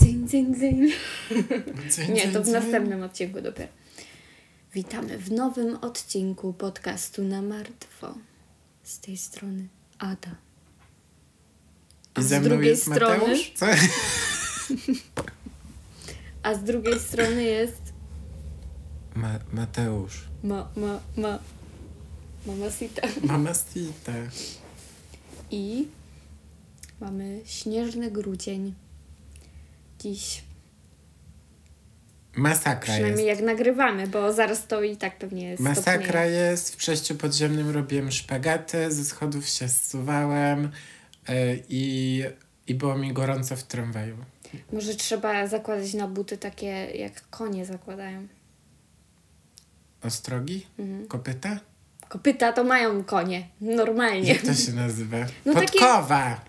Dzyń, dzyń. Dzień, Nie, dzień, to w dzień. następnym odcinku dopiero. Witamy w nowym odcinku podcastu na martwo. Z tej strony Ada. A I z ze mną drugiej jest strony, a z drugiej strony jest Ma Mateusz. ma, ma, ma, Mamacita. Mama Sita. I mamy śnieżny grudzień. Dziś, Masakra przynajmniej jest. jak nagrywamy, bo zaraz to i tak pewnie Masakra stopnieje. jest. W przejściu podziemnym robiłem szpagaty, ze schodów się zsuwałem yy, i, i było mi gorąco w tramwaju. Może trzeba zakładać na buty takie, jak konie zakładają. Ostrogi? Mhm. Kopyta? Kopyta to mają konie, normalnie. Jak to się nazywa? No takie- Podkowa!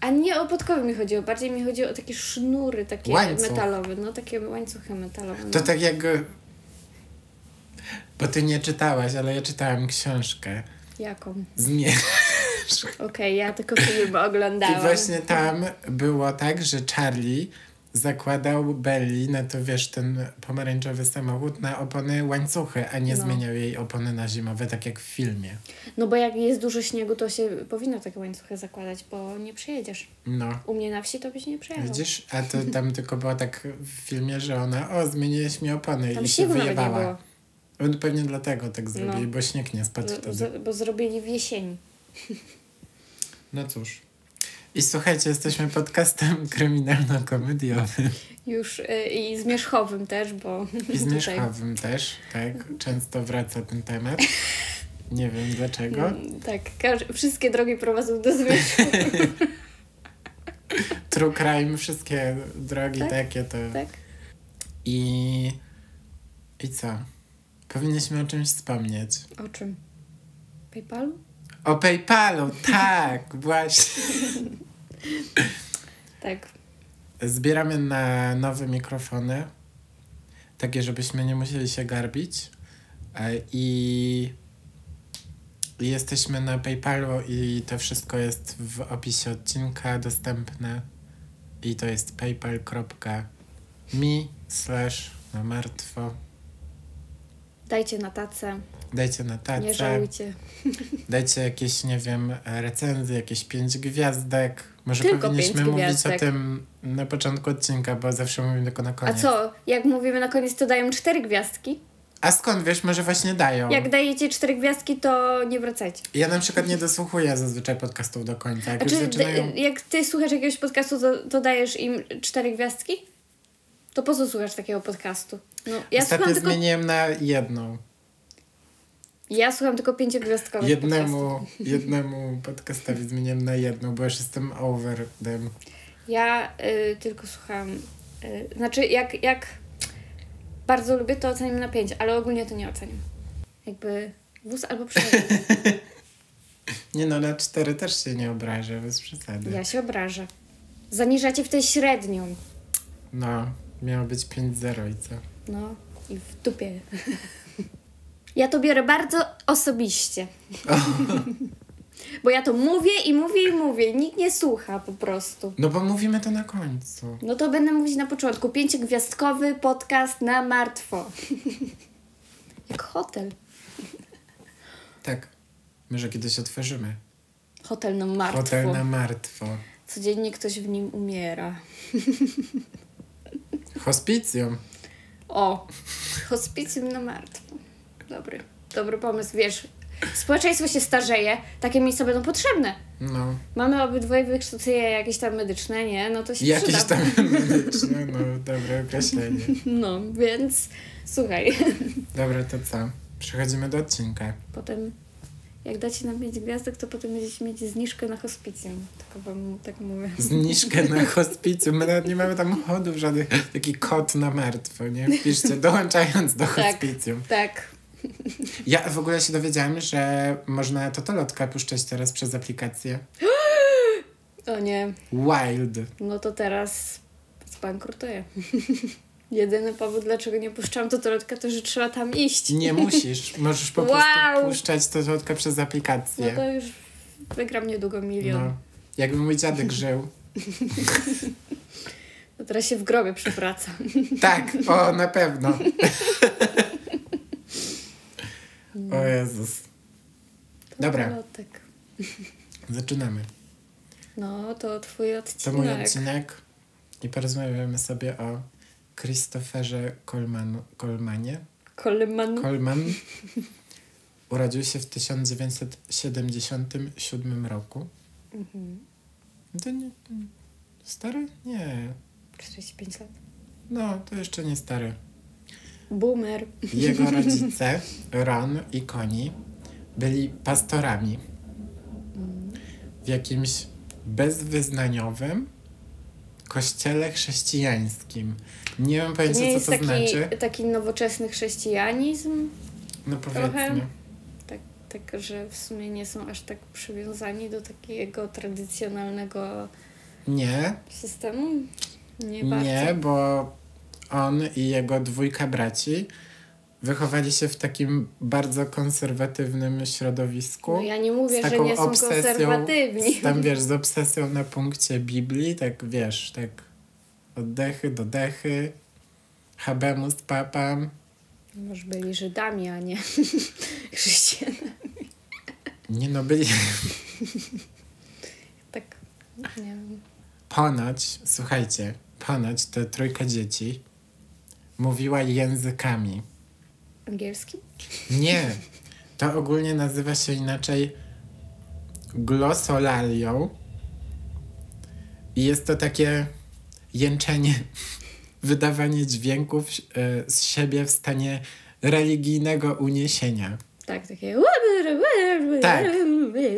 A nie o podkowy mi chodziło, bardziej mi chodziło o takie sznury, takie Łańcuch. metalowe, no takie łańcuchy metalowe. No. To tak jak... Bo ty nie czytałaś, ale ja czytałam książkę. Jaką? Zmierzch. Okej, ja tylko film oglądałam. I właśnie tam było tak, że Charlie zakładał Belli na to, wiesz, ten pomarańczowy samochód na opony łańcuchy, a nie No. zmieniał jej opony na zimowe, tak jak w filmie. No bo jak jest dużo śniegu, to się powinno takie łańcuchy zakładać, bo nie przejedziesz. No. U mnie na wsi to byś nie przejechał. Widzisz? A to tam tylko było tak w filmie, że ona, o, zmieniłeś mi opony Tam i się wyjebała. On pewnie dlatego tak zrobili, No. bo śnieg nie spadł z, wtedy. z, bo zrobili w jesieni. No cóż. I słuchajcie, jesteśmy podcastem kryminalno-komediowym. Już y, i zmierzchowym też, bo I tutaj- zmierzchowym też, tak? Często wraca ten temat. Nie wiem dlaczego. Mm, Tak, wszystkie drogi prowadzą do zmierzchu. True crime, wszystkie drogi Tak, takie to. tak? I. I co? Powinniśmy o czymś wspomnieć. O czym? PayPalu? O PayPalu, tak, właśnie. Tak. Zbieramy na nowe mikrofony. Takie, żebyśmy nie musieli się garbić. E, I. Jesteśmy na PayPalu i to wszystko jest w opisie odcinka dostępne. I to jest paypal.me slash na martwo. Dajcie na tacę, Dajcie na nie tacę, żałujcie. dajcie jakieś, nie wiem, recenzje, jakieś pięć gwiazdek. Może Tylko powinniśmy mówić gwiazdek. o tym na początku odcinka, bo zawsze mówimy tylko na A koniec. co, jak mówimy na koniec, to dają cztery gwiazdki? A skąd wiesz, może właśnie dają? Jak dajecie cztery gwiazdki, to nie wracajcie. Ja na przykład nie dosłuchuję zazwyczaj podcastów do końca. Jak Znaczy, zaczynają... jak ty słuchasz jakiegoś podcastu, to, to dajesz im cztery gwiazdki? To po co słuchasz takiego podcastu? No, ja Ostatnio tylko, zmieniłem na jedną. Ja słucham tylko pięciogwiazdkowych Jednemu, podcastów. jednemu podcastowi zmieniłem na jedną, bo już jestem over them. Ja y, tylko słucham, y, znaczy jak, jak bardzo lubię, to oceniam na pięć, ale ogólnie to nie oceniam. Jakby wóz albo przewóz. Nie no, na cztery też się nie obrażę, bez przesady. Ja się obrażę. Zaniżacie w tej średnią. No, miało być 5-0 i co? No i w dupie. Ja to biorę bardzo osobiście. Bo ja to mówię i mówię i mówię. Nikt nie słucha po prostu. No bo mówimy to na końcu. No to będę mówić na początku. Pięciogwiazdkowy podcast na martwo. Jak hotel. Tak. Może kiedyś otworzymy. Hotel na martwo. Hotel na martwo. Codziennie ktoś w nim umiera. Hospicjum. O, hospicjum na martwo. Dobry, dobry pomysł. Wiesz, społeczeństwo się starzeje, takie miejsca będą potrzebne. No. Mamy obydwoje wykształcenie jakieś tam medyczne, nie? No to się Jakieś przyda. tam medyczne, no dobre określenie. No, więc słuchaj. Dobra, to co? Przechodzimy do odcinka. Potem, jak dacie nam 5 gwiazdek, to potem będziecie mieć zniżkę na hospicjum. Tylko wam tak mówię. Zniżkę na hospicjum. My nawet nie mamy tam chodów żadnych. Taki kod na martwo, nie? Wpiszcie, dołączając do Tak. hospicjum. Tak. Ja w ogóle się dowiedziałam, że można totolotka puszczać teraz przez aplikację. O nie, Wild. no to teraz zbankrutuję. Jedyny powód, dlaczego nie puszczam totolotka, to że trzeba tam iść. Nie musisz. Możesz po Wow. prostu puszczać totolotkę przez No aplikację. to już wygram niedługo milion. No. Jakby mój dziadek żył. No teraz się w grobie przewraca. Tak, o, na pewno. O Jezus. Dobra, Lotek. zaczynamy. No, to twój To odcinek. mój odcinek i porozmawiamy sobie o Christopherze Colmanu, Colmanie. Coleman. Coleman urodził się w 1977 roku. Mhm. To nie... Stary? Nie. 45 lat. No, to jeszcze nie stary. Boomer. Jego rodzice, Ron i Connie, byli pastorami w jakimś bezwyznaniowym kościele chrześcijańskim. Nie mam pojęcia, nie co to taki, znaczy. taki nowoczesny chrześcijanizm, No trochę? powiedzmy. tak, tak, że w sumie nie są aż tak przywiązani do takiego tradycjonalnego Nie, systemu. Nie, bardzo. nie, bo on i jego dwójka braci wychowali się w takim bardzo konserwatywnym środowisku. No ja nie mówię, że nie są obsesją, konserwatywni. Z, tam wiesz, z obsesją na punkcie Biblii, tak wiesz, tak oddechy, dodechy, habemus papam. Może byli Żydami, a nie chrześcijanami. Nie no, byli Tak, nie wiem. ponoć, słuchajcie, ponoć ta trójka dzieci mówiła językami. Angielski? Nie, to ogólnie nazywa się inaczej glosolalią i jest to takie jęczenie, wydawanie dźwięków e, z siebie w stanie religijnego uniesienia. Tak, takie... Tak,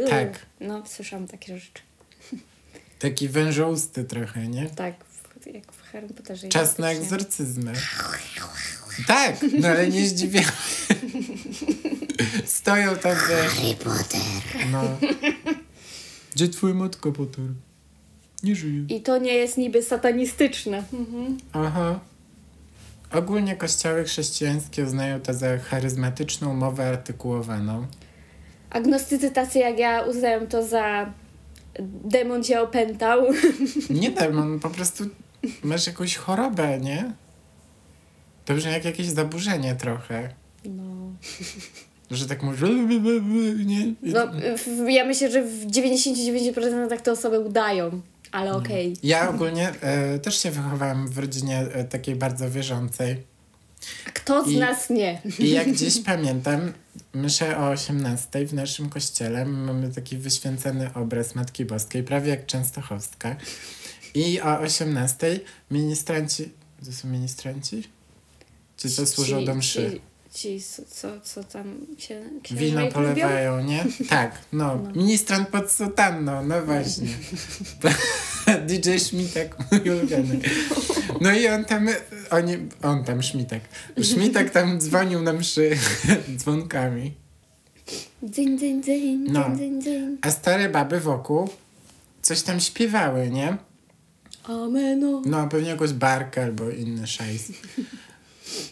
tak. No, słyszałam takie rzeczy. Taki wężousty trochę, nie? Tak, jak w Harry Potterze. Czas na egzorcyzmy. Tak, no ale nie zdziwiam. Stoją tam, wiesz... Harry Potter. No. Gdzie twój matka Potter? Nie żyje. I to nie jest niby satanistyczne. Mhm. Aha. Ogólnie kościoły chrześcijańskie uznają to za charyzmatyczną mowę artykułowaną. Agnostycy tacy jak ja uznają to za demon cię opętał. Nie demon, po prostu masz jakąś chorobę, nie? To brzmi jak jakieś zaburzenie trochę. No. Że tak mówisz... Nie? No ja myślę, że w 99% tak te osoby udają, ale okej. Ja ogólnie e, też się wychowałam w rodzinie e, takiej bardzo wierzącej. A kto z I- nas nie? I jak gdzieś pamiętam, myślę o 18 w naszym kościele mamy taki wyświęcony obraz Matki Boskiej, prawie jak Częstochowska. I o 18 ministranci... To są ministranci? Czy to służą do mszy? Ci, ci co, co, tam się Wino ich lubią? polewają, nie? Tak, no. No. Ministrant pod sutanną, no właśnie. DJ Szmitek, mój ulubiony. No i on tam, oni, on tam, Szmitek. Szmitek tam dzwonił na mszy dzwonkami. Dzyń, dzyń, dzyń, No. dzyń, dzyń. A stare baby wokół coś tam śpiewały, nie? Ameno. No, pewnie jakąś barkę albo inny szajs.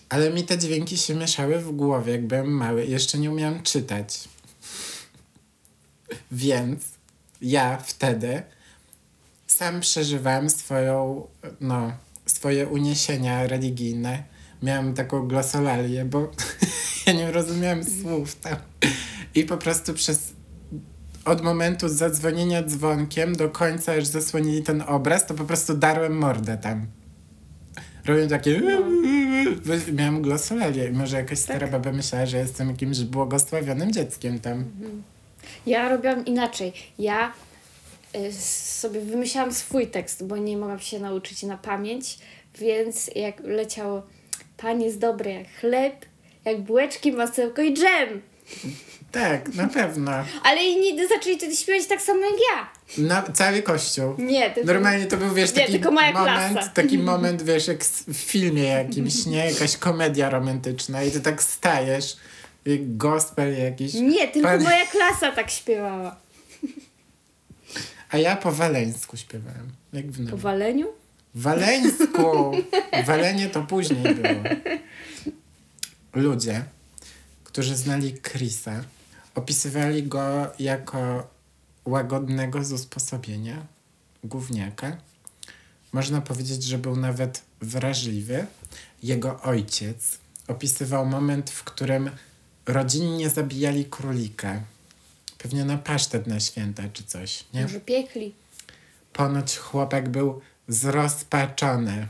Ale mi te dźwięki się mieszały w głowie, jak byłem mały. Jeszcze nie umiałem czytać. Więc ja wtedy sam przeżywałem swoją, no, swoje uniesienia religijne. Miałem taką glosolalię, bo ja nie rozumiałem słów tam. I po prostu przez od momentu zadzwonienia dzwonkiem do końca, aż zasłonili ten obraz, to po prostu darłem mordę tam. Robię takie... Miałem glosolalię i może jakaś stara baba myślała, że jestem jakimś błogosławionym dzieckiem tam. Ja robiłam inaczej. Ja y, sobie wymyślałam swój tekst, bo nie mogłam się nauczyć na pamięć, więc jak leciało Pan jest dobry jak chleb, jak bułeczki, masełko i dżem. Tak, na pewno. Ale inni zaczęli wtedy śpiewać tak samo jak ja. Na, cały kościół. Nie, tylko... Normalnie to był, wiesz, Nie, taki moment, klasa. taki moment, wiesz, jak w filmie jakimś, nie? Jakaś komedia romantyczna i ty tak stajesz, gospel jakiś. Nie, tylko Pan- moja klasa tak śpiewała. A ja po waleńsku śpiewałem. Jak w Po waleniu? Waleńsku! Walenie to później było. Ludzie, którzy znali Chrisa, opisywali go jako łagodnego z usposobienia, gówniaka. Można powiedzieć, że był nawet wrażliwy. Jego ojciec opisywał moment, w którym rodzinnie zabijali królika. Pewnie na pasztet na święta czy coś, nie? Może piekli. Ponoć chłopak był zrozpaczony.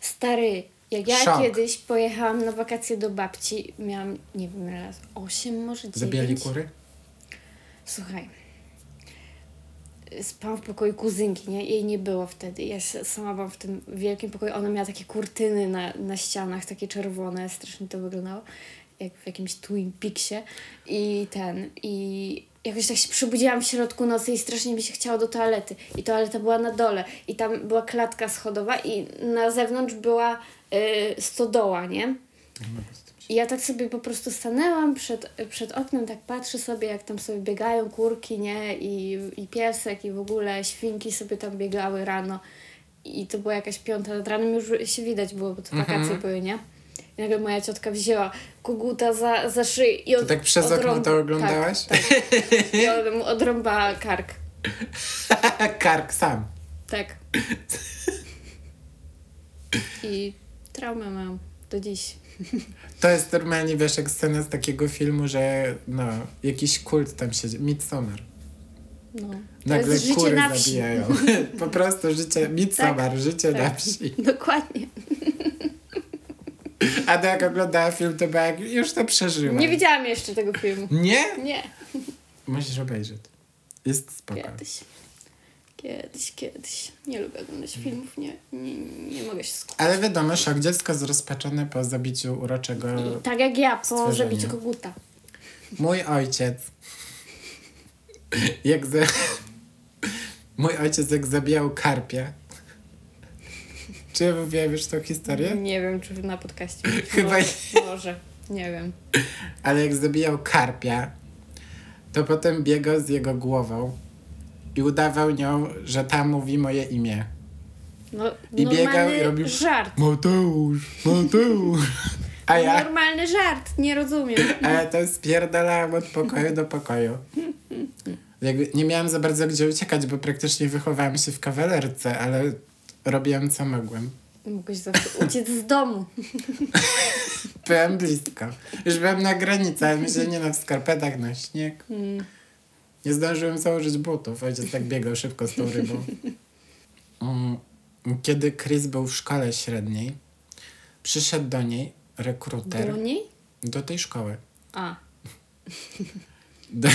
Stary, jak ja Szok. kiedyś pojechałam na wakacje do babci, miałam, nie wiem, raz 8, może 9. Zabijali kury? Słuchaj. Spałam w pokoju kuzynki, nie? Jej nie było wtedy. Ja sama byłam w tym wielkim pokoju. Ona miała takie kurtyny na, na ścianach, takie czerwone. Strasznie to wyglądało. Jak w jakimś Twin Peaksie. I ten, i jakoś tak się przebudziłam w środku nocy i strasznie mi się chciało do toalety. I toaleta była na dole. I tam była klatka schodowa i na zewnątrz była y, stodoła, nie? I ja tak sobie po prostu stanęłam przed, przed oknem, tak patrzę sobie, jak tam sobie biegają kurki, nie? I, I piesek, i w ogóle świnki sobie tam biegały rano. I to była jakaś piąta nad ranem, już się widać było, bo to wakacje były, nie? I nagle moja ciotka wzięła koguta za, za szyję i od, To tak przez okno to oglądałaś? Tak, tak. I on mu odrąbała kark. Kark sam. Tak. I traumę mam do dziś. To jest normalnie, wiesz, jak scena z takiego filmu, że no, jakiś kult tam siedzi. Midsommar. No. Nagle jest życie kury na wsi. zabijają. po prostu życie, Midsommar, życie tak. na wsi. Dokładnie. A to jak oglądała film, to była jak, już to przeżyła. Nie widziałam jeszcze tego filmu. Nie? Nie. Musisz obejrzeć. Jest spoko. Kiedyś. Kiedyś, kiedyś. Nie lubię oglądać filmów, nie, nie, nie mogę się skupić. Ale wiadomo, szok dziecko zrozpaczone po zabiciu uroczego... I tak jak ja po Stworzenie. zabiciu koguta. Mój ojciec... Jak za... Mój ojciec jak zabijał karpia. Czy ja mówiłam już tą historię? Nie wiem, czy na podcaście. Chyba może, może. Nie wiem. Ale jak zabijał karpia, to potem biegał z jego głową i udawał nią, że ta mówi moje imię. No, I biegał normalny i robił- żart. Mateusz, Mateusz. A ja, Normalny żart, nie rozumiem. a ja to spierdalałam od pokoju do pokoju. Jakby nie miałam za bardzo gdzie uciekać, bo praktycznie wychowałam się w kawalerce, ale robiłam co mogłem. Mogłeś zawsze uciec z domu. Byłem blisko. Już byłem na granicy, ale myślę, nie no, w skarpetach na śnieg. Mm. Nie zdążyłem założyć butów. Ojciec tak biegał szybko z tą rybą. Mm, Kiedy Chris był w szkole średniej, przyszedł do niej rekruter. Do niej? Do tej szkoły. A. Do,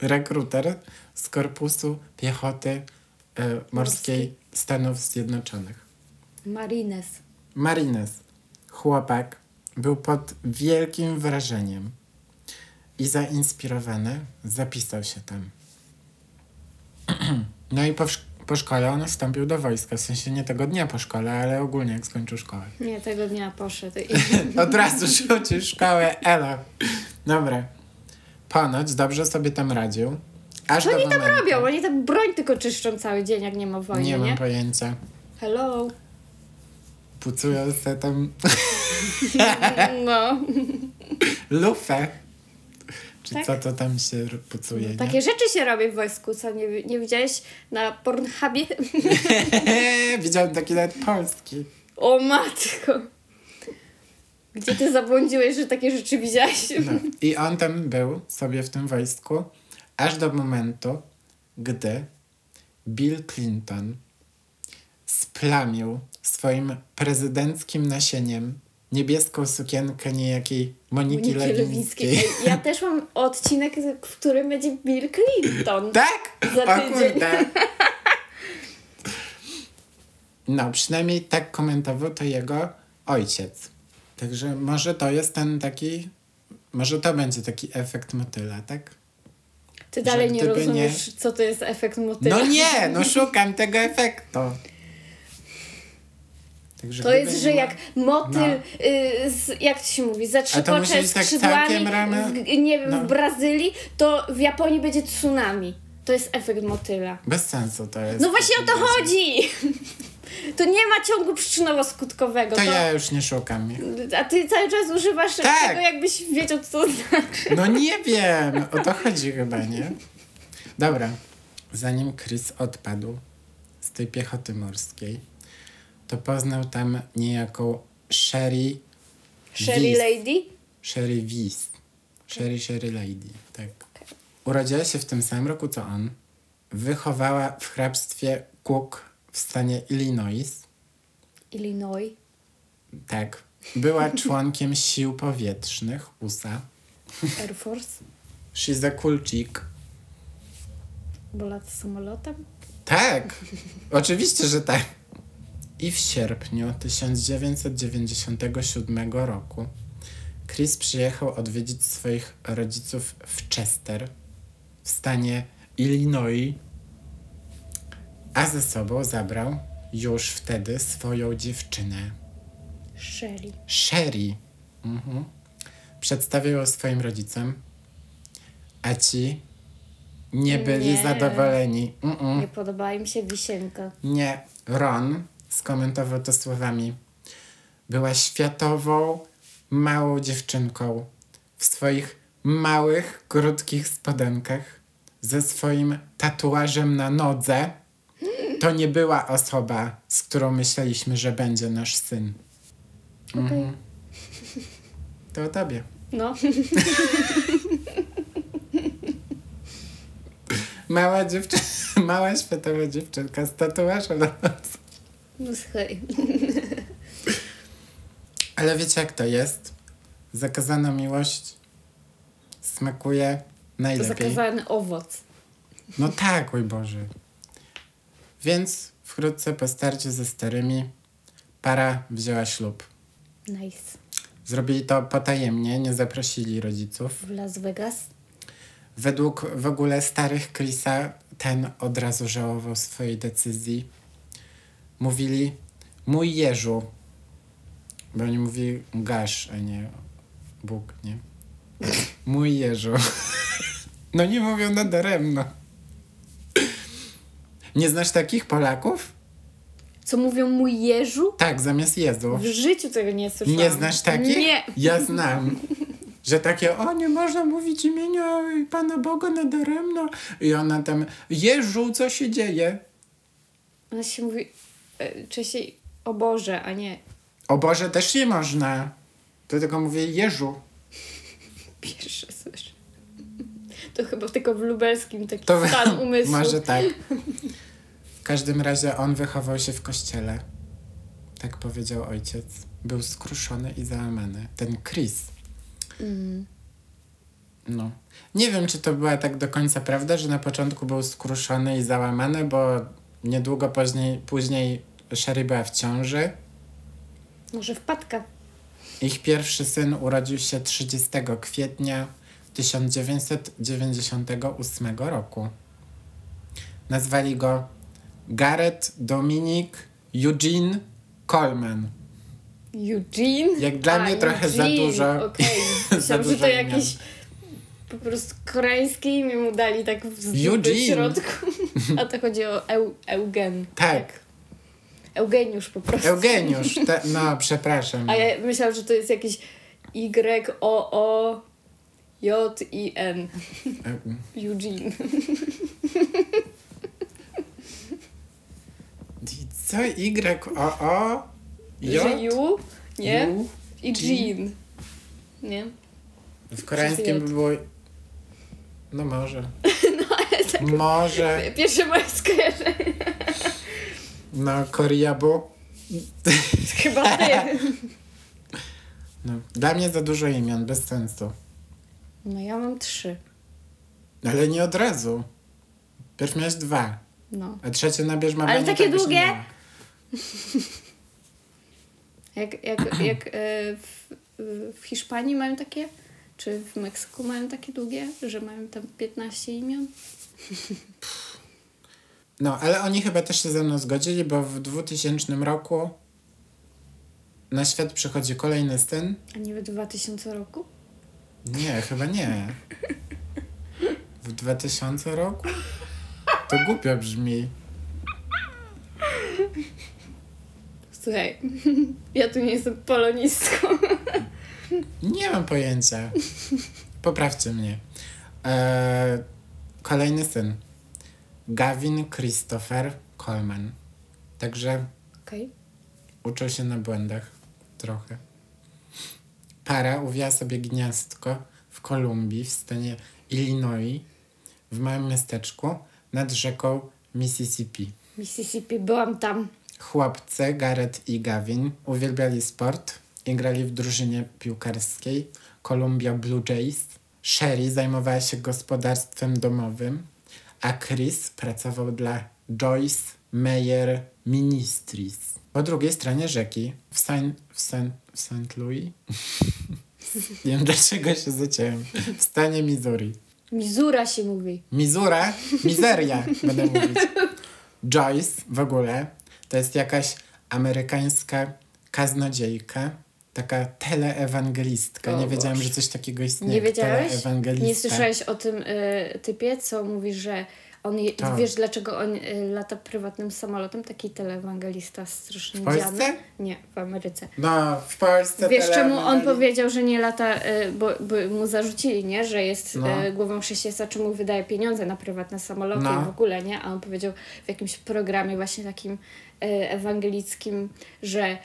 rekruter z Korpusu Piechoty e, Morskiej Stanów Zjednoczonych. Marines. Marines, chłopak, był pod wielkim wrażeniem i zainspirowany zapisał się tam. No i po, po szkole on wstąpił do wojska, w sensie nie tego dnia po szkole, ale ogólnie jak skończył szkołę. Nie, tego dnia poszedł. I... Od razu rzucił szkołę, elo. Dobra. Ponoć dobrze sobie tam radził. Aż Co do oni tam momentu, robią? Oni tam broń tylko czyszczą cały dzień, jak nie ma wojny, Nie nie? mam pojęcia. Hello. Pucują se tam No. lufę. Czy Tak. co to tam się pucuje, nie? Takie rzeczy się robi w wojsku, co nie, nie widziałeś na Pornhubie? Widziałem taki nawet polski. O matko. Gdzie ty zabłądziłeś, że takie rzeczy widziałeś? No. I on tam był sobie w tym wojsku, aż do momentu, gdy Bill Clinton splamił swoim prezydenckim nasieniem niebieską sukienkę niejakiej Moniki, Moniki Lewińskiej. Lewińskiej. Ej, Ja też mam odcinek, w którym będzie Bill Clinton. Tak? Za o tydzień. kurde. No, przynajmniej tak komentował to jego ojciec. Także może to jest ten taki, może to będzie taki efekt motyla, tak? Ty dalej nie rozumiesz, co to jest efekt motyla. No nie, no szukam tego efektu. Także To jest, nie że ma- jak motyl, No. y, z, jak to się mówi, zatrzepocze tak skrzydłami ramy- w, nie wiem, no. w Brazylii, to w Japonii będzie tsunami. To jest efekt motyla. Bez sensu to jest. No właśnie o to chodzi! To nie ma ciągu przyczynowo-skutkowego. To To ja już nie szukam. A ty cały czas używasz Tak. tego, jakbyś wiedział, co to znaczy. No nie wiem, o to chodzi chyba, nie? Dobra, zanim Chris odpadł z tej piechoty morskiej, to poznał tam niejaką Sherry Sherry Wies. Lady? Sherry Wies. Sherry Sherry Lady, tak. Urodziła się w tym samym roku co on. Wychowała w hrabstwie Cook w stanie Illinois. Illinois. Tak. Była członkiem sił powietrznych USA. Air Force. She's a cool chick. Bo samolotem. Tak, oczywiście, że tak. I w sierpniu 1997 roku Chris przyjechał odwiedzić swoich rodziców w Chester w stanie Illinois, a ze sobą zabrał już wtedy swoją dziewczynę, Sherry. Sherry. Mhm. Przedstawił ją swoim rodzicom, a ci nie byli Nie. zadowoleni. Mm-mm. Nie podoba im się wisienka. Nie, Ron skomentował to słowami. Była światową, małą dziewczynką w swoich małych, krótkich spodenkach ze swoim tatuażem na nodze. To nie była osoba, z którą myśleliśmy, że będzie nasz syn. Okej. To o tobie. No. Mała dziewczynka, mała światowa dziewczynka z tatuażem na. No słuchaj. Ale wiecie jak to jest? Zakazana miłość smakuje To najlepiej. zakazany owoc. No tak, oj Boże. Więc wkrótce po starciu ze starymi para wzięła ślub. Nice. Zrobili to potajemnie, nie zaprosili rodziców. W Las Vegas. Według w ogóle starych Chrisa ten od razu żałował swojej decyzji. Mówili mój Jeżu, bo oni mówili gasz, a nie Bóg, nie? Mój Jeżu. No nie mówią nadaremno. Nie znasz takich Polaków? Co mówią mój Jeżu? Tak, zamiast Jezu. W życiu tego nie słyszałam. Nie znasz takich? Nie. Ja znam. Że takie, o nie można mówić imienia Pana Boga nadaremno. I ona tam, Jeżu, co się dzieje? Ona się mówi e, częściej o Boże, a nie O Boże, też nie można. To tylko mówię Jeżu. pierwsze słyszę. To chyba tylko w lubelskim taki To stan umysłu. może tak. W każdym razie on wychował się w kościele. Tak powiedział ojciec. Był skruszony i załamany. Ten Chris. Mm. No. Nie wiem, czy to była tak do końca prawda, że na początku był skruszony i załamany, bo niedługo później, później Sherry była w ciąży. Może wpadka. Ich pierwszy syn urodził się 30 kwietnia 1998 roku. Nazwali go Gareth Dominic Eugene Coleman. Eugene? Jak dla mnie trochę za dużo- Okej. za Myślałam, że dużo to imion. jakieś po prostu koreańskie imię mu dali tak w w Eugene. środku. A to chodzi o Eu, Eugen. Tak, Eugeniusz po prostu. Eugeniusz. Te, no, przepraszam. A ja myślałam, że to jest jakieś Y, O, O, J, I, N. E- Eugene. Co? Y, O, O, Że J, Ju, nie? U, I Jean. Nie? W koreańskim by było... No może. No ale tak. Może. Pierwsze moje skojarzenie. No, Koreabu. Chyba ty. No. Dla mnie za dużo imion, bez sensu. No ja mam trzy. Ale nie od razu. Pierw miałeś dwa, No. a trzecie nabierz ma Ale takie tak długie? miała. Jak, jak, jak e, w, w Hiszpanii mają takie, czy w Meksyku mają takie długie, że mają tam 15 imion? No, ale oni chyba też się ze mną zgodzili, bo w 2000 roku na świat przychodzi kolejny syn. A nie w 2000 roku? Nie, chyba nie. W 2000 roku? To głupio brzmi. Słuchaj, ja tu nie jestem polonistką. Nie mam pojęcia. Poprawcie mnie. Eee, kolejny syn. Gavin Christopher Coleman. Także Okej. uczył się na błędach trochę. Para uwiała sobie gniazdko w Kolumbii, w stanie Illinois, w małym miasteczku nad rzeką Mississippi. Mississippi, byłam tam. Chłopcy, Garrett i Gavin, uwielbiali sport i grali w drużynie piłkarskiej Columbia Blue Jays. Sherry zajmowała się gospodarstwem domowym, a Chris pracował dla Joyce Meyer Ministries. Po drugiej stronie rzeki, w Saint, w Saint, w Saint Louis, nie wiem dlaczego się zaciąłem, w stanie Missouri. Mizura się mówi. Mizura, mizeria, będę mówić. Joyce w ogóle to jest jakaś amerykańska kaznodziejka, taka teleewangelistka. O Nie wiedziałem, Boże. że coś takiego istnieje. Nie wiedziałeś? Nie słyszałeś o tym y, typie, co mówi, że on, je, Tak. wiesz dlaczego on y, lata prywatnym samolotem? Taki telewangelista strasznie W Polsce? dziany. Nie, w Ameryce. No, w Polsce Wiesz czemu on powiedział, że nie lata, y, bo, bo mu zarzucili, nie? Że jest No. y, głową chrześcijaństwa, czemu wydaje pieniądze na prywatne samoloty No. w ogóle, nie? A on powiedział w jakimś programie właśnie takim y, ewangelickim, że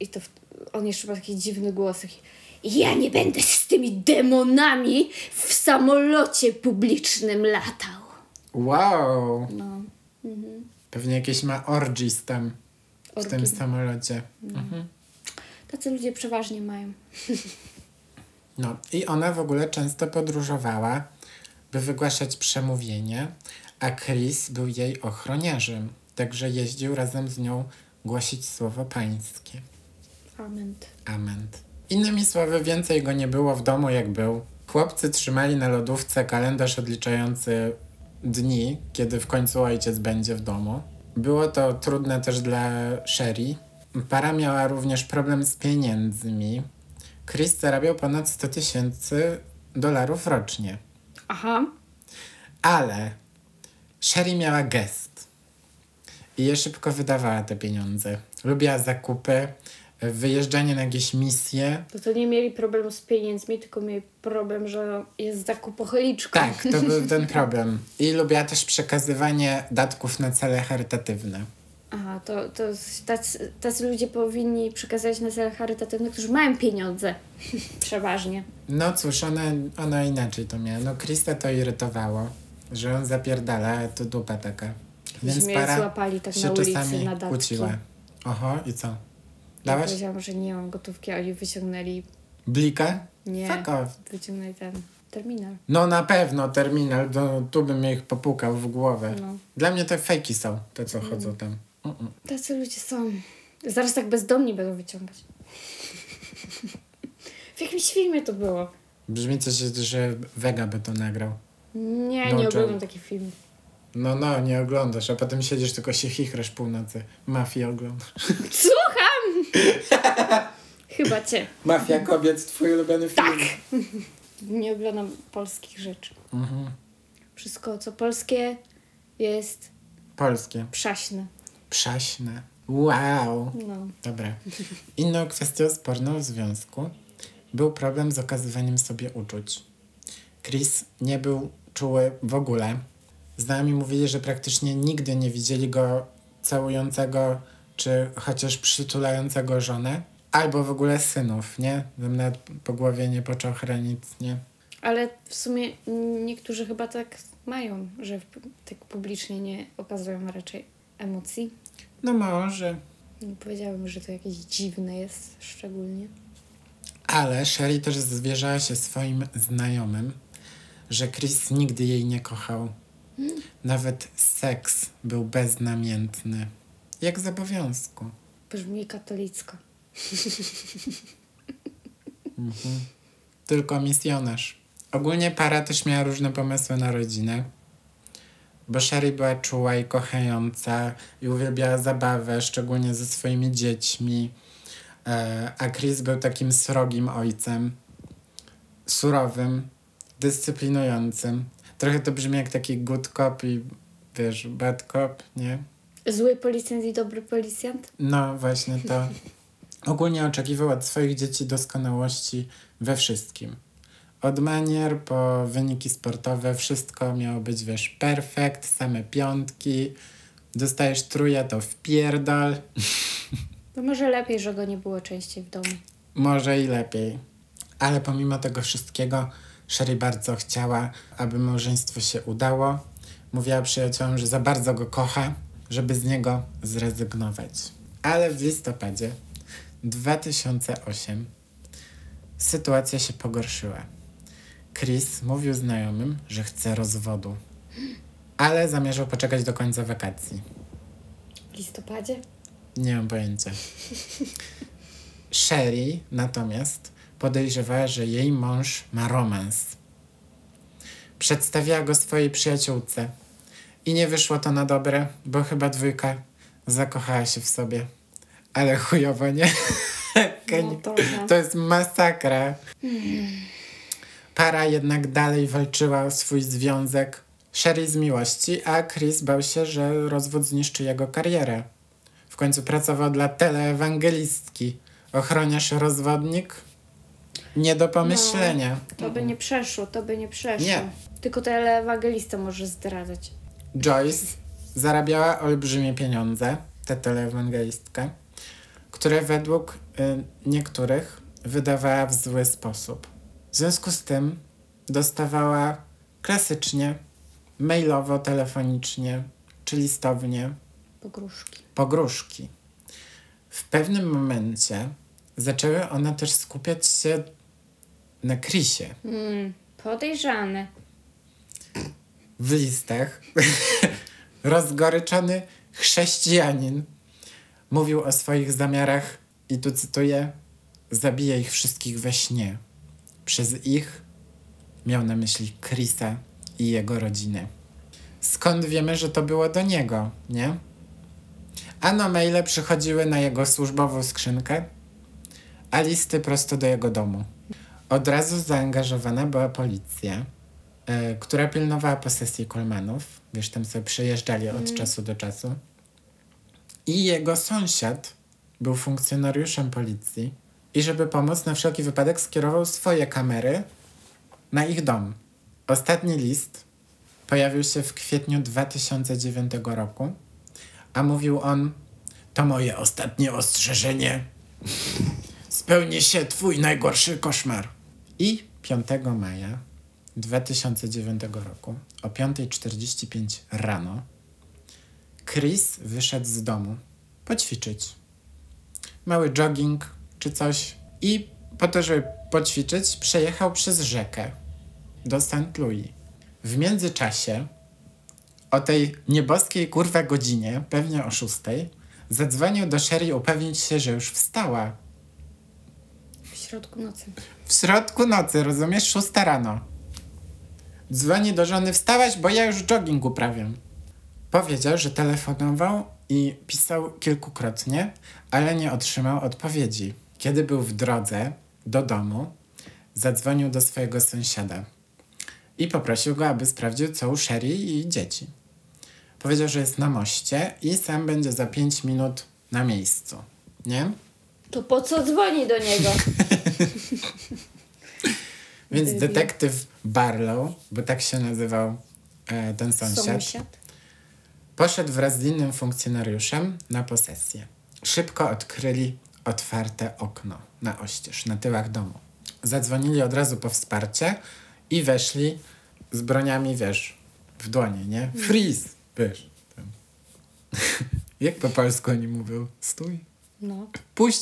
i to w, on jeszcze ma taki dziwny głos. Taki, ja nie będę z tymi demonami w samolocie publicznym latał. Wow, No. pewnie jakieś ma orgies tam w tym Orgi. samolocie. Mhm. Tacy ludzie przeważnie mają. No i ona w ogóle często podróżowała, by wygłaszać przemówienie, a Chris był jej ochroniarzem, także jeździł razem z nią głosić słowo pańskie. Amen. Amen. Innymi słowy, więcej go nie było w domu, jak był. Chłopcy trzymali na lodówce kalendarz odliczający dni, kiedy w końcu ojciec będzie w domu. Było to trudne też dla Sherry. Para miała również problem z pieniędzmi. Chris zarabiał ponad 100 tysięcy dolarów rocznie. Aha. Ale Sherry miała gest i je szybko wydawała te pieniądze. Lubiła zakupy, wyjeżdżanie na jakieś misje. To to nie mieli problemu z pieniędzmi, tylko mieli problem, że jest zakupocholiczką. Tak, to był ten problem. I lubiła też przekazywanie datków na cele charytatywne. Aha, to, to tacy, tacy ludzie powinni przekazać na cele charytatywne, którzy mają pieniądze. Przeważnie. No cóż, ona, ona inaczej to miała. No Krista to irytowało, że on zapierdala, to dupa taka. Więc para złapali tak się na ulicy czasami na datki. kłóciła. Oho, i co? Ja powiedziałam, że nie mam gotówki, a oni wyciągnęli, blika? nie, Fuck off. wyciągnęli ten terminal. No na pewno terminal, to, tu bym ich popukał w głowę. No. Dla mnie to fejki są, te co chodzą tam. Mm-mm. Tacy ludzie są. Zaraz tak bezdomni będą wyciągać. W jakimś filmie to było. Brzmi coś, że Vega by to nagrał. Nie, No, nie czy- oglądam takich filmów. No, no, nie oglądasz, a potem siedzisz tylko się chichrasz północy. Mafię oglądasz. Słucham! Chyba cię. Mafia kobiet, twój ulubiony film. Tak! Nie oglądam polskich rzeczy. Mhm. Wszystko, co polskie, jest Polskie. przaśne. Przaśne. Wow. No. Dobra. Inną kwestią sporną w związku był problem z okazywaniem sobie uczuć. Chris nie był czuły w ogóle. Znajomi mówili, że praktycznie nigdy nie widzieli go całującego czy chociaż przytulającego żonę. Albo w ogóle synów, nie? Bym nawet po głowie nie począł chronić, nie? Ale w sumie niektórzy chyba tak mają, że tak publicznie nie okazują raczej emocji. No może. Nie powiedziałabym, że to jakieś dziwne jest szczególnie. Ale Sherry też zwierzała się swoim znajomym, że Chris nigdy jej nie kochał. Nawet seks był beznamiętny. Jak z obowiązku. Brzmi katolicko. Tylko misjonarz. Ogólnie para też miała różne pomysły na rodzinę. Bo Sherry była czuła i kochająca i uwielbiała zabawę, szczególnie ze swoimi dziećmi. E, a Chris był takim srogim ojcem. Surowym, dyscyplinującym. Trochę to brzmi jak taki good cop i wiesz, bad cop, nie? Zły policjant i dobry policjant? No właśnie to. Ogólnie oczekiwał od swoich dzieci doskonałości we wszystkim. Od manier po wyniki sportowe wszystko miało być, wiesz, perfekt, same piątki. Dostajesz truja, to wpierdol. To może lepiej, że go nie było częściej w domu. Może i lepiej. Ale pomimo tego wszystkiego, Sherry bardzo chciała, aby małżeństwo się udało. Mówiła przyjaciołom, że za bardzo go kocha, żeby z niego zrezygnować. Ale w listopadzie 2008 sytuacja się pogorszyła. Chris mówił znajomym, że chce rozwodu, ale zamierzał poczekać do końca wakacji. W listopadzie? Nie mam pojęcia. Sherry natomiast podejrzewała, że jej mąż ma romans. Przedstawiła go swojej przyjaciółce. I nie wyszło to na dobre, bo chyba dwójka zakochała się w sobie. Ale chujowo, nie? No, trochę. To jest masakra. Para jednak dalej walczyła o swój związek. Sherry z miłości, a Chris bał się, że rozwód zniszczy jego karierę. W końcu pracował dla teleewangelistki. Ochroniarz rozwodnik? Nie do pomyślenia. To by nie przeszło, to by nie przeszło. Nie. Tylko teleewangelista może zdradzać. Joyce zarabiała olbrzymie pieniądze, ta teleewangelistka, które według y, niektórych wydawała w zły sposób. W związku z tym dostawała klasycznie, mailowo, telefonicznie czy listownie Pogróżki. pogróżki. W pewnym momencie zaczęły one też skupiać się na Chrisie. Mm, podejrzane. w listach rozgoryczony chrześcijanin mówił o swoich zamiarach i tu cytuję zabija ich wszystkich we śnie. Przez ich miał na myśli Chrisa i jego rodzinę. Skąd wiemy, że to było do niego, nie? Ano maile przychodziły na jego służbową skrzynkę, a listy prosto do jego domu. Od razu zaangażowana była policja, e, która pilnowała posesji Kolmanów. Wiesz, tam sobie przejeżdżali od czasu do czasu. I jego sąsiad był funkcjonariuszem policji i żeby pomóc, na wszelki wypadek skierował swoje kamery na ich dom. Ostatni list pojawił się w kwietniu 2009 roku, a mówił on: To moje ostatnie ostrzeżenie. Spełni się twój najgorszy koszmar. I 5 maja 2009 roku o 5.45 rano Chris wyszedł z domu poćwiczyć. Mały jogging czy coś. I po to, żeby poćwiczyć, przejechał przez rzekę do St. Louis. W międzyczasie o tej nieboskiej kurwa godzinie, pewnie o 6, zadzwonił do Sherry upewnić się, że już wstała. Środku nocy. W środku nocy, rozumiesz? Szósta rano. Dzwoni do żony, wstałaś, bo ja już jogging uprawiam. Powiedział, że telefonował i pisał kilkukrotnie, ale nie otrzymał odpowiedzi. Kiedy był w drodze do domu, zadzwonił do swojego sąsiada i poprosił go, aby sprawdził, co u Sherry i dzieci. Powiedział, że jest na moście i sam będzie za 5 minut na miejscu. Nie? To po co dzwoni do niego? Więc detektyw Barlow, bo tak się nazywał e, ten sąsiad, Sąsiad. poszedł wraz z innym funkcjonariuszem na posesję. Szybko odkryli otwarte okno na oścież, na tyłach domu. Zadzwonili od razu po wsparcie i weszli z broniami, wiesz, w dłonie, nie? Freeze, wiesz. Tam. Jak po polsku oni mówią? Stój. No.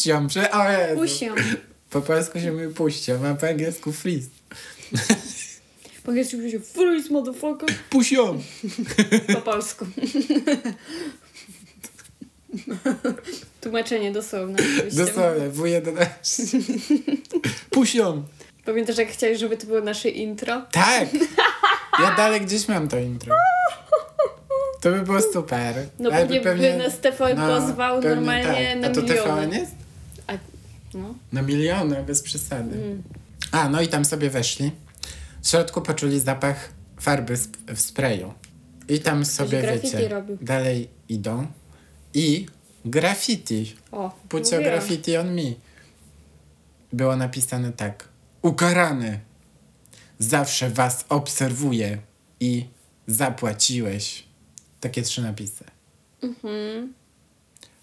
Ją, prze... O Jezu. Pusią. Po polsku się mówi ją, a po angielsku freeze. Po angielsku się freeze, motherfucker. Ją! Po polsku. Tłumaczenie dosłowne. oczywiście. Dosłownie, W11. Puść ją! Pamiętasz, jak chciałeś, żeby to było nasze intro? Tak! Ja dalej gdzieś mam to intro. To by było super. No Ale pewnie by nas TVN pozwał pewnie normalnie tak. na A to miliony. TVN jest? A, no. Na miliony, bez przesady. Mm. A, no i tam sobie weszli. W środku poczuli zapach farby w sprayu. I tam sobie, wiecie, robił. dalej idą. I graffiti. O, Put your mówiłam. graffiti on me. Było napisane tak. Ukarany. zawsze was obserwuję i zapłaciłeś. Takie trzy napisy. Mhm.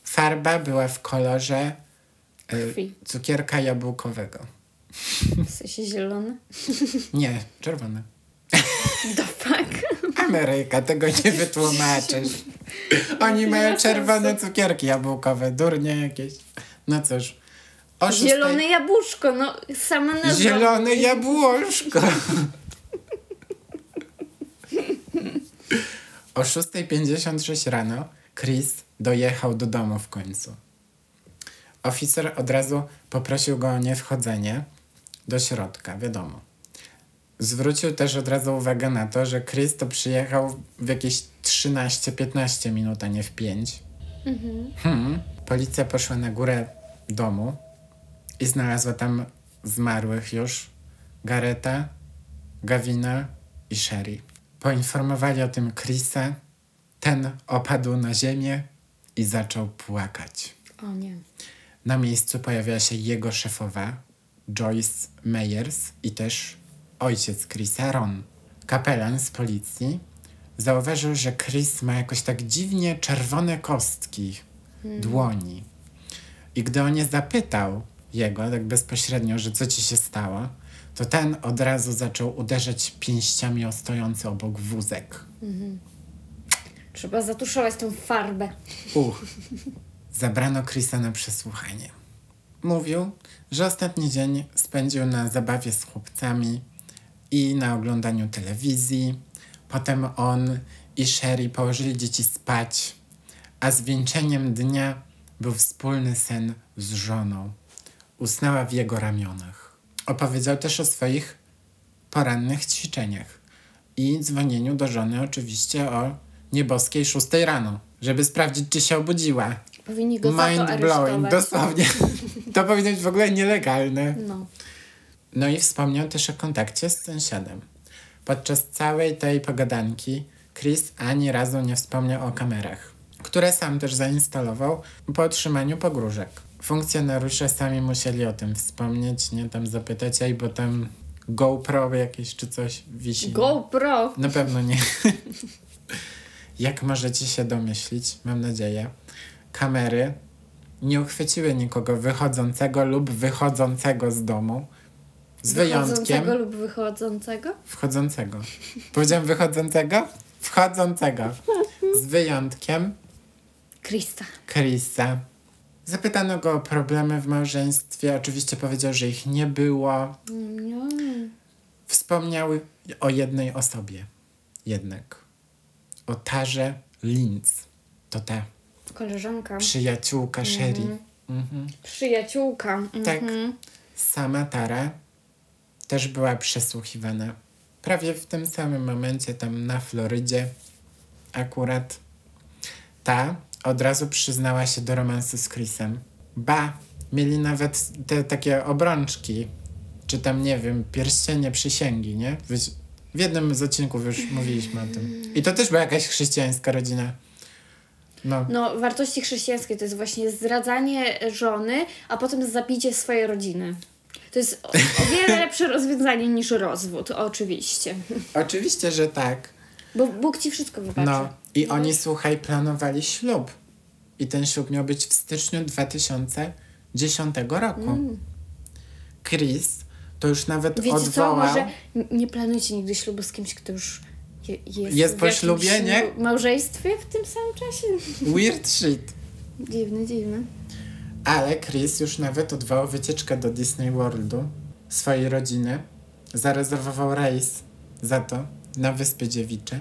Farba była w kolorze y, Krwi. cukierka jabłkowego. W sensie zielony. Nie, czerwone. The fuck? Ameryka, tego nie wytłumaczysz. Oni mają ma czerwone cukierki jabłkowe, durnie jakieś. No cóż. O szóstej- Zielone jabłuszko, no sama nazwa. Zielone jabłuszko. O 6.56 rano Chris dojechał do domu w końcu. Oficer od razu poprosił go o niewchodzenie do środka, wiadomo. Zwrócił też od razu uwagę na to, że Chris to przyjechał w jakieś 13-15 minut, a nie w 5. Hmm. Policja poszła na górę domu i znalazła tam zmarłych już Gareta, Gavina i Sherry. Poinformowali o tym Chrisa. Ten opadł na ziemię i zaczął płakać. O nie. Na miejscu pojawiła się jego szefowa, Joyce Meyers i też ojciec Chrisa, Ron. Kapelan z policji zauważył, że Chris ma jakoś tak dziwnie czerwone kostki dłoni. I gdy on je zapytał jego, tak bezpośrednio, że co ci się stało, to ten od razu zaczął uderzać pięściami o stojący obok wózek. Trzeba zatuszować tą farbę. Uch. Zabrano Chrisa na przesłuchanie. Mówił, że ostatni dzień spędził na zabawie z chłopcami i na oglądaniu telewizji. Potem on i Sherry położyli dzieci spać, a zwieńczeniem dnia był wspólny sen z żoną. Usnęła w jego ramionach. Opowiedział też o swoich porannych ćwiczeniach i dzwonieniu do żony oczywiście o nieboskiej szóstej rano, żeby sprawdzić, czy się obudziła. Powinni go Mind blowing, dosłownie. To powinno być w ogóle nielegalne. No. No i wspomniał też o kontakcie z sąsiadem. Podczas całej tej pogadanki Chris ani razu nie wspomniał o kamerach, które sam też zainstalował po otrzymaniu pogróżek. Funkcjonariusze sami musieli o tym wspomnieć, nie tam zapytać, ej, bo tam GoPro jakieś czy coś wisi. GoPro! Na pewno nie. Jak możecie się domyślić, mam nadzieję, kamery nie uchwyciły nikogo wychodzącego lub wychodzącego z domu. Z wyjątkiem Wychodzącego lub wychodzącego? wchodzącego. Powiedziałem wychodzącego? Wchodzącego. Z wyjątkiem Krista. Chrisa. Zapytano go o problemy w małżeństwie. Oczywiście powiedział, że ich nie było. No. Wspomniał o jednej osobie. Jednak. O Tarze Linz. To ta Koleżanka. przyjaciółka Sherry. Mhm. Przyjaciółka. Tak. Mhm. Sama Tara też była przesłuchiwana. Prawie w tym samym momencie, tam na Florydzie, akurat. Ta od razu przyznała się do romansu z Chrisem. Ba, mieli nawet te takie obrączki, czy tam, nie wiem, pierścienie przysięgi, nie? W jednym z odcinków już mówiliśmy o tym. I to też była jakaś chrześcijańska rodzina. No, No, wartości chrześcijańskie to jest właśnie zdradzanie żony, a potem zabicie swojej rodziny. To jest o, o wiele lepsze rozwiązanie niż rozwód, oczywiście. oczywiście, że tak. Bo Bóg ci wszystko wybaczy. No i oni, słuchaj, planowali ślub. I ten ślub miał być w styczniu 2010 roku. Chris to już nawet Wiecie co, odwołał. może n- nie planujcie nigdy ślubu z kimś, kto już je, jest, Jest po ślubie, nie? mał- małżeństwie w tym samym czasie. Weird shit. Dziwny, dziwny. Ale Chris już nawet odwołał wycieczkę do Disney Worldu swojej rodziny. Zarezerwował rejs za to na Wyspy Dziewicze.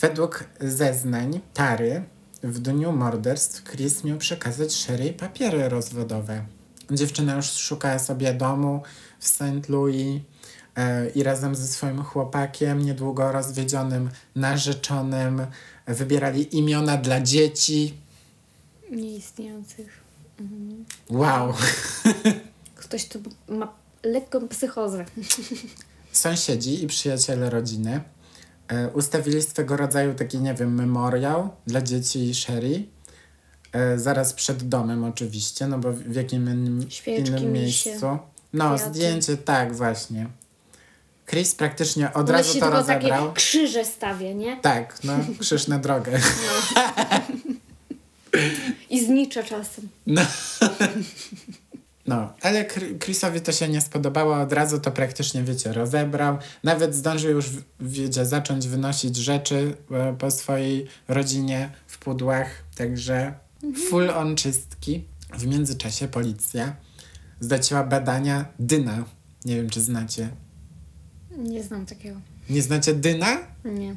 Według zeznań Tary w dniu morderstw Chris miał przekazać Sherry papiery rozwodowe. Dziewczyna już szukała sobie domu w St. Louis e, i razem ze swoim chłopakiem, niedługo rozwiedzionym narzeczonym, wybierali imiona dla dzieci. Nieistniejących. Wow! Ktoś tu ma lekką psychozę. Sąsiedzi i przyjaciele rodziny e, ustawili swego rodzaju taki, nie wiem, memoriał dla dzieci i Sherry. E, zaraz przed domem oczywiście, no bo w jakim innym, Świeczki, innym misie, miejscu. No, kwiaty. zdjęcie, tak, właśnie. Chris praktycznie od One razu to tylko takie rozebrał. krzyże stawia, nie? Tak, no, krzyż na drogę. I znicza czasem. No. No, ale Chri- Chrisowi to się nie spodobało, od razu to praktycznie, wiecie, rozebrał. Nawet zdążył już, wiecie, zacząć wynosić rzeczy e, po swojej rodzinie w pudłach, także full on czystki. W międzyczasie policja zleciła badania dyna. Nie wiem, czy znacie. Nie znam takiego. Nie znacie dyna? Nie.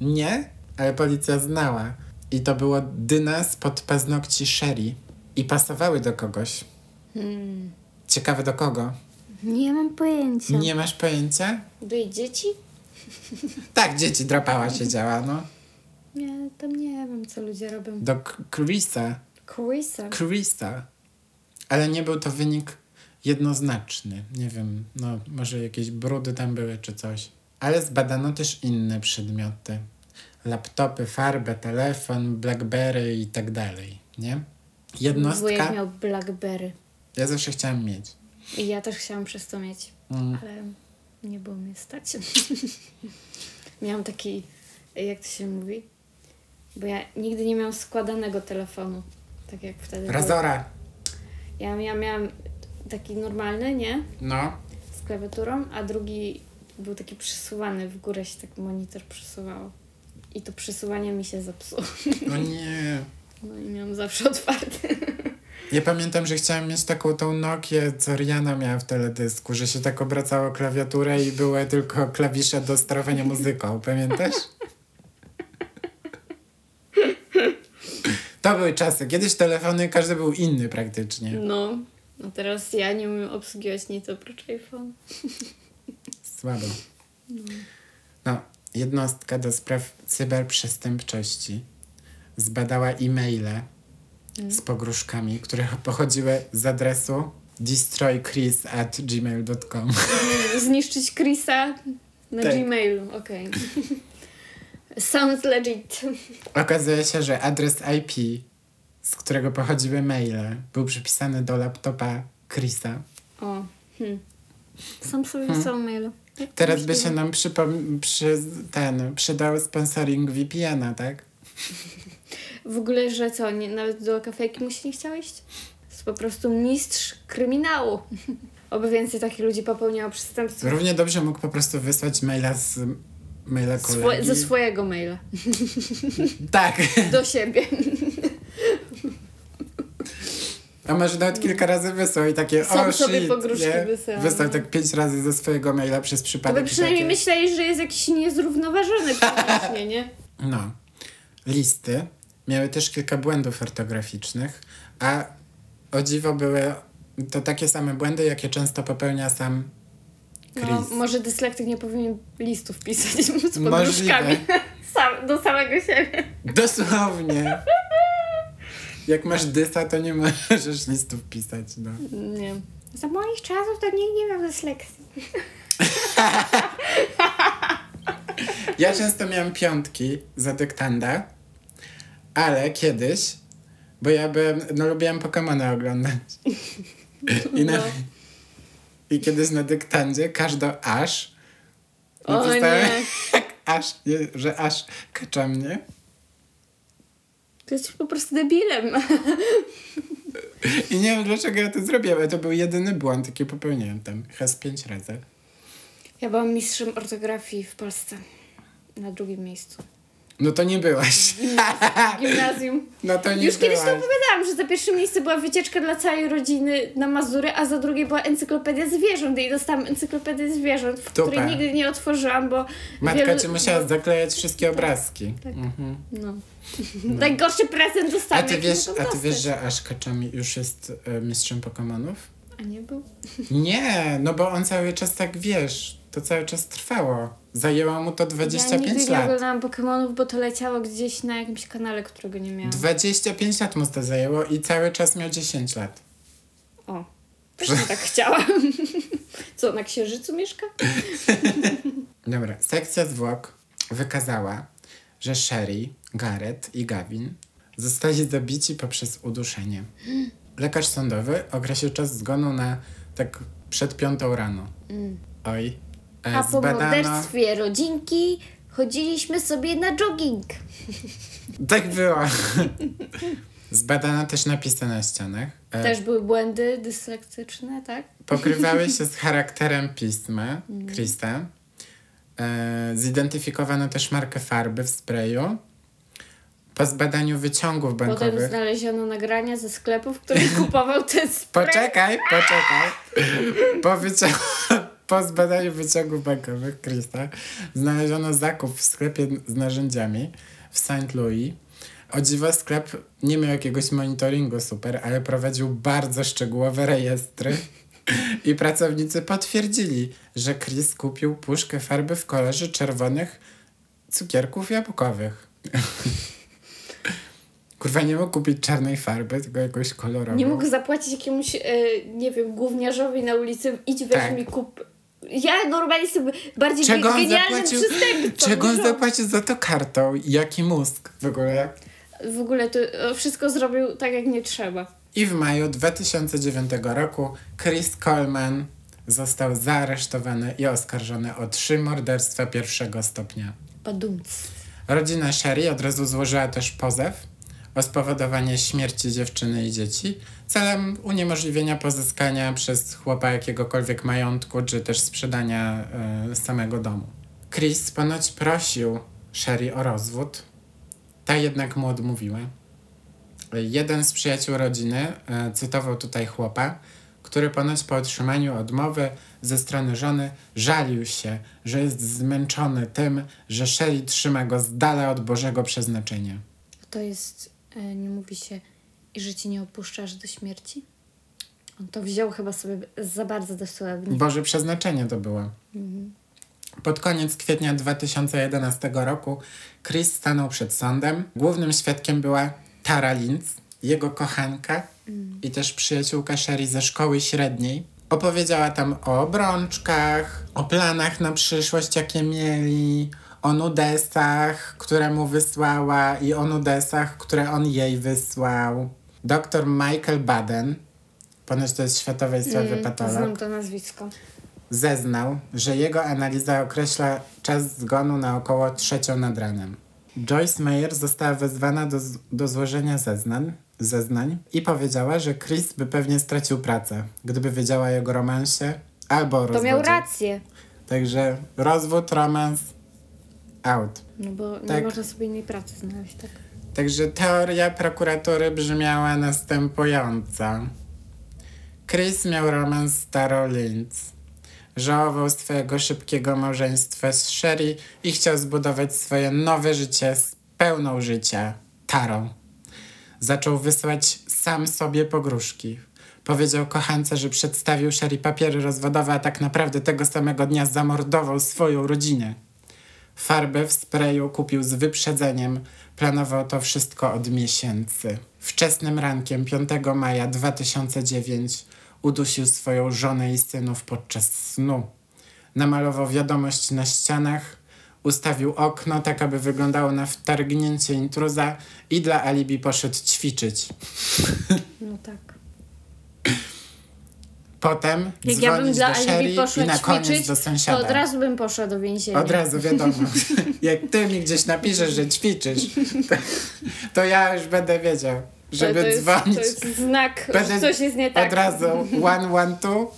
Nie, ale policja znała. I to było dyna spod paznokci Sherry. I pasowały do kogoś. Hmm. Ciekawe do kogo? Nie mam pojęcia. Nie masz pojęcia? Do jej dzieci? Tak, dzieci drapała siedziała, no. Nie, tam nie wiem, co ludzie robią. Do K- Chrisa. Chrisa. Chrisa. Ale nie był to wynik jednoznaczny. Nie wiem, no może jakieś brudy tam były czy coś. Ale zbadano też inne przedmioty. Laptopy, farbę, telefon, Blackberry i tak dalej, nie? Wujek Jednostka. miał Blackberry. Ja zawsze chciałam mieć. I ja też chciałam przez to mieć, Mm. ale nie było mnie stać. Miałam taki, jak to się mówi? Bo ja nigdy nie miałam składanego telefonu. Tak jak wtedy. Razora. Ja, ja miałam taki normalny, nie? No. Z klawiaturą, a drugi był taki przesuwany. W górę się tak monitor przesuwało. I to przesuwanie mi się zepsuło. No nie. No i miałam zawsze otwarty. Ja pamiętam, że chciałam mieć taką tą Nokię, co Rihanna miała w teledysku, że się tak obracało klawiaturę i były tylko klawisze do sterowania muzyką. Pamiętasz? To były czasy. Kiedyś telefony, każdy był inny praktycznie. No. No teraz ja nie umiem obsługiwać nic oprócz iPhone. Słabo. No, jednostka do spraw cyberprzestępczości zbadała e-maile z pogróżkami, które pochodziły z adresu destroychris at gmail.com. Zniszczyć Chrisa na Tak. Gmailu, okej. Sounds legit. Okazuje się, że adres IP, z którego pochodziły maile, był przypisany do laptopa Chrisa. O, hmm. Sam sobie mailu. Jak to Teraz by się nam przypom- przy, ten, przydał sponsoring VPN-a, tak? W ogóle, że co, nie, nawet do kafejki mu się nie chciał iść? To jest po prostu mistrz kryminału. Oby więcej takich ludzi popełniało przestępstwo. Równie dobrze mógł po prostu wysłać maila z maila Swo- kolegi. ze swojego maila. Tak. Do siebie. A może nawet kilka razy wysłał i takie Sam o sobie shit, pogróżki nie? wysyłał, Wysłał no. tak pięć razy ze swojego maila przez To przypadek. by i przynajmniej takie... myśleli, że jest jakiś niezrównoważony psychicznie, nie? No. Listy miały też kilka błędów ortograficznych, a o dziwo były to takie same błędy, jakie często popełnia sam Chris. No, może dyslektyk nie powinien listów pisać z podróżkami. Sam, do samego siebie. Dosłownie. Jak masz dysa, to nie możesz listów pisać, no. Nie. Za moich czasów to nikt nie miał dyslekcji. Ja często miałam piątki za dyktanda, ale kiedyś, bo ja byłem, no lubiłam Pokemony oglądać. I, na, No. I kiedyś na dyktandzie każdo aż O napisałem, nie. aż, nie, że aż kacza mnie. To jesteś po prostu debilem. I nie wiem dlaczego ja to zrobiłem, ale to był jedyny błąd, jaki popełniłem tam. Chyba z pięć razy. Ja byłam mistrzem ortografii w Polsce. Na drugim miejscu. No to nie byłaś. W gimnazjum. No to nie Już kiedyś to byłaś. opowiadałam, że za pierwsze miejsce była wycieczka dla całej rodziny na Mazury, a za drugie była encyklopedia zwierząt. I dostałam encyklopedię zwierząt, w której nigdy nie otworzyłam, bo Matka wielu- ci musiała no, zaklejać wszystkie obrazki. tak. Mhm. no. Najgorszy prezent A dostałam. ty jaki wiesz, a ty wiesz, że Aż Kaczami już jest e, mistrzem Pokemonów? A nie był? Nie, no bo on cały czas tak wiesz, to cały czas trwało. Zajęło mu to ja 25 nigdy nie lat. oglądałam Pokemonów, bo to leciało gdzieś na jakimś kanale, którego nie miałam. 25 lat mu to zajęło i cały czas miał 10 lat. O, bym tak chciałam. Co, na Księżycu mieszka? Dobra, sekcja zwłok wykazała, że Sherry, Garrett i Gavin zostali zabici poprzez uduszenie. Lekarz sądowy określił czas zgonu na tak przed piątą rano. Mm. Oj. E, A po morderstwie rodzinki chodziliśmy sobie na jogging. Tak było. Zbadano też napisy na ścianach. E, Też były błędy dyslektyczne, tak? pokrywały się z charakterem pisma Krista. E, zidentyfikowano też markę farby w sprayu. Po zbadaniu wyciągów Potem bankowych. znaleziono nagrania ze sklepu, w którym kupował ten spray. Poczekaj, poczekaj. Po, wycią- po zbadaniu wyciągów bankowych Krista znaleziono zakup w sklepie z narzędziami w St. Louis. O dziwo sklep nie miał jakiegoś monitoringu super, ale prowadził bardzo szczegółowe rejestry. I pracownicy potwierdzili, że Chris kupił puszkę farby w kolorze czerwonych cukierków jabłkowych. Kurwa, nie mógł kupić czarnej farby, tylko jakąś kolorową. Nie mógł zapłacić jakiemuś, e, nie wiem, gówniarzowi na ulicy, idź weź Tak. mi kup. Ja normalnie jestem bardziej Czego genialnym zapłacił? przestępcą. Czego on niż zapłacił za to kartą? Jaki mózg w ogóle? W ogóle to wszystko zrobił tak, jak nie trzeba. I w maju 2009 roku Chris Coleman został zaaresztowany i oskarżony o trzy morderstwa pierwszego stopnia. Padumc. Rodzina Sherry od razu złożyła też pozew o spowodowanie śmierci dziewczyny i dzieci celem uniemożliwienia pozyskania przez chłopa jakiegokolwiek majątku czy też sprzedania e, samego domu. Chris ponoć prosił Sherry o rozwód, ta jednak mu odmówiła. Jeden z przyjaciół rodziny e, cytował tutaj chłopa, który ponoć po otrzymaniu odmowy ze strony żony żalił się, że jest zmęczony tym, że Sherry trzyma go z dala od Bożego przeznaczenia. To jest, nie mówi się, i że ci nie odpuszczasz do śmierci? On to wziął chyba sobie za bardzo dosłownie. Boże przeznaczenie to było. Pod koniec kwietnia 2011 roku Chris stanął przed sądem. Głównym świadkiem była Tara Linz, jego kochanka i też przyjaciółka Sherry ze szkoły średniej. Opowiedziała tam o obrączkach, o planach na przyszłość, jakie mieli, o nudesach, które mu wysłała i o nudesach, które on jej wysłał. Doktor Michael Baden, ponoć to jest światowej sławy Mm, patolog, Znam to nazwisko. zeznał, że jego analiza określa czas zgonu na około trzecią nad ranem. Joyce Meyer została wezwana do, do złożenia zeznań, zeznań i powiedziała, że Chris by pewnie stracił pracę, gdyby wiedziała o jego romansie albo o To rozwodzie. miał rację. Także rozwód, romans, No bo nie Tak. można sobie innej pracy znaleźć, tak? Także teoria prokuratury brzmiała następująco. Chris miał romans z Taro Linz. Żałował swojego szybkiego małżeństwa z Sherry i chciał zbudować swoje nowe życie z pełną życia Tarą. Zaczął wysłać sam sobie pogróżki. Powiedział kochance, że przedstawił Sherry papiery rozwodowe, a tak naprawdę tego samego dnia zamordował swoją rodzinę. Farbę w sprayu kupił z wyprzedzeniem. Planował to wszystko od miesięcy. Wczesnym rankiem 5 maja 2009 udusił swoją żonę i synów podczas snu. Namalował wiadomość na ścianach, ustawił okno tak, aby wyglądało na wtargnięcie intruza i dla alibi poszedł ćwiczyć. No tak. Potem Jak ja bym dla do Sherry poszła i na koniec ćwiczyć, do to od razu bym poszła do więzienia. Od razu wiadomo. Jak ty mi gdzieś napiszesz, że ćwiczysz, to, to ja już będę wiedział, To- żeby to jest, dzwonić. To jest znak, Będę że coś jest nie tak. Od razu one, one, two,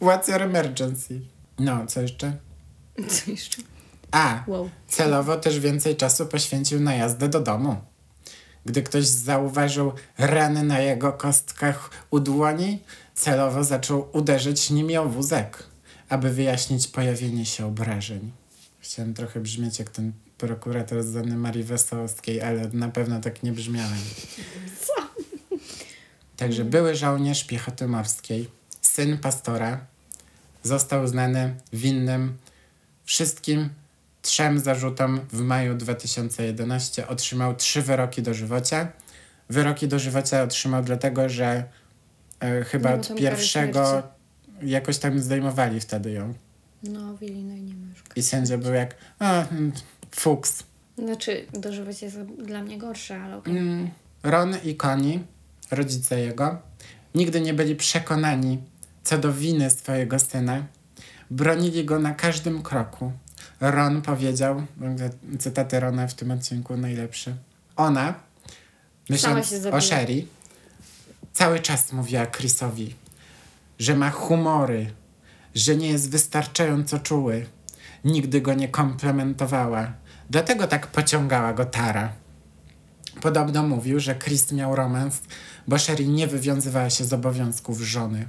what's your emergency? No, co jeszcze? Co jeszcze? A, Wow. celowo też więcej czasu poświęcił na jazdę do domu. Gdy ktoś zauważył rany na jego kostkach u dłoni, celowo zaczął uderzyć nimi o wózek, aby wyjaśnić pojawienie się obrażeń. Chciałem trochę brzmieć jak ten prokurator z Anny Marii Wesołowskiej, ale na pewno tak nie brzmiałem. Co? Także były żołnierz piechoty morskiej, syn pastora, został uznany winnym wszystkim trzem zarzutom w maju 2011. Otrzymał trzy wyroki dożywocia. Wyroki dożywocia otrzymał dlatego, że e, chyba od pierwszego jakoś tam zdejmowali wtedy ją. No, w Illinois nie już. I sędzia był jak, o, mm, fuks. Znaczy, dożywać jest dla mnie gorsze, ale okej. Mm, Ron i Connie, rodzice jego, nigdy nie byli przekonani co do winy swojego syna, Bronili go na każdym kroku. Ron powiedział, cytaty Rona w tym odcinku najlepsze. Ona, myśląc o. Sherry, cały czas mówiła Chrisowi, że ma humory, że nie jest wystarczająco czuły. Nigdy go nie komplementowała. Dlatego tak pociągała go Tara. Podobno mówił, że Chris miał romans, bo Sherry nie wywiązywała się z obowiązków żony.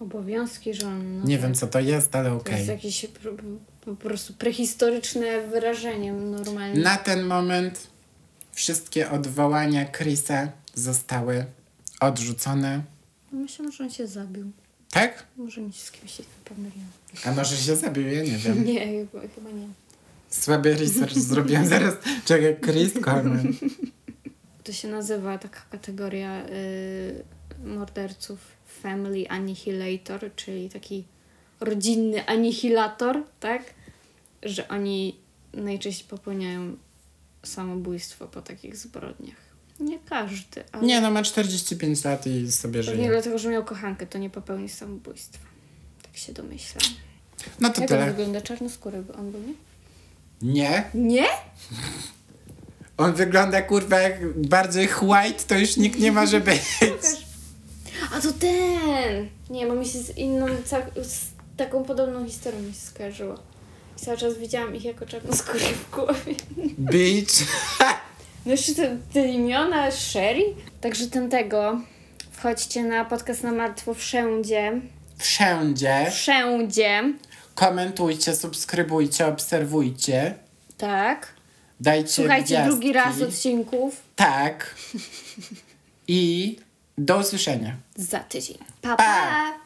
Obowiązki żony. No Nie tak. wiem, co to jest, ale To okej. jest jakieś po, prostu prehistoryczne wyrażenie normalnie. Na ten moment wszystkie odwołania Chrisa zostały odrzucone. Myślę, że on się zabił. Tak? Może mi się z kimś się pomyliło. A może się zabił, ja nie wiem. Nie, chyba, chyba nie. Słaby research zrobiłem zaraz. Czekaj, Chris Coleman. To się nazywa taka kategoria y, morderców Family Annihilator, czyli taki rodzinny anihilator, tak? Że oni najczęściej popełniają samobójstwo po takich zbrodniach. Nie każdy, ale Nie no, ma 45 lat i sobie żyje. dlatego, że miał kochankę, to nie popełni samobójstwa. Tak się domyślam. No to Jak tyle. wygląda? Czarnoskóry by on był, nie? Nie? Nie? On wygląda kurwa jak bardziej white, to już nikt nie może być. A to ten! Nie, bo mi się z inną, z taką podobną historią mi się skojarzyło. I cały czas widziałam ich jako czarnoskóry w głowie. Bitch. No jeszcze te, te imiona, Sherry. Także ten tego. Wchodźcie na podcast na martwo wszędzie. Wszędzie. Wszędzie. Komentujcie, subskrybujcie, obserwujcie. Tak. Dajcie Słuchajcie gwiazdki. drugi raz odcinków. Tak. I do usłyszenia. Za tydzień. Pa, Pa. pa.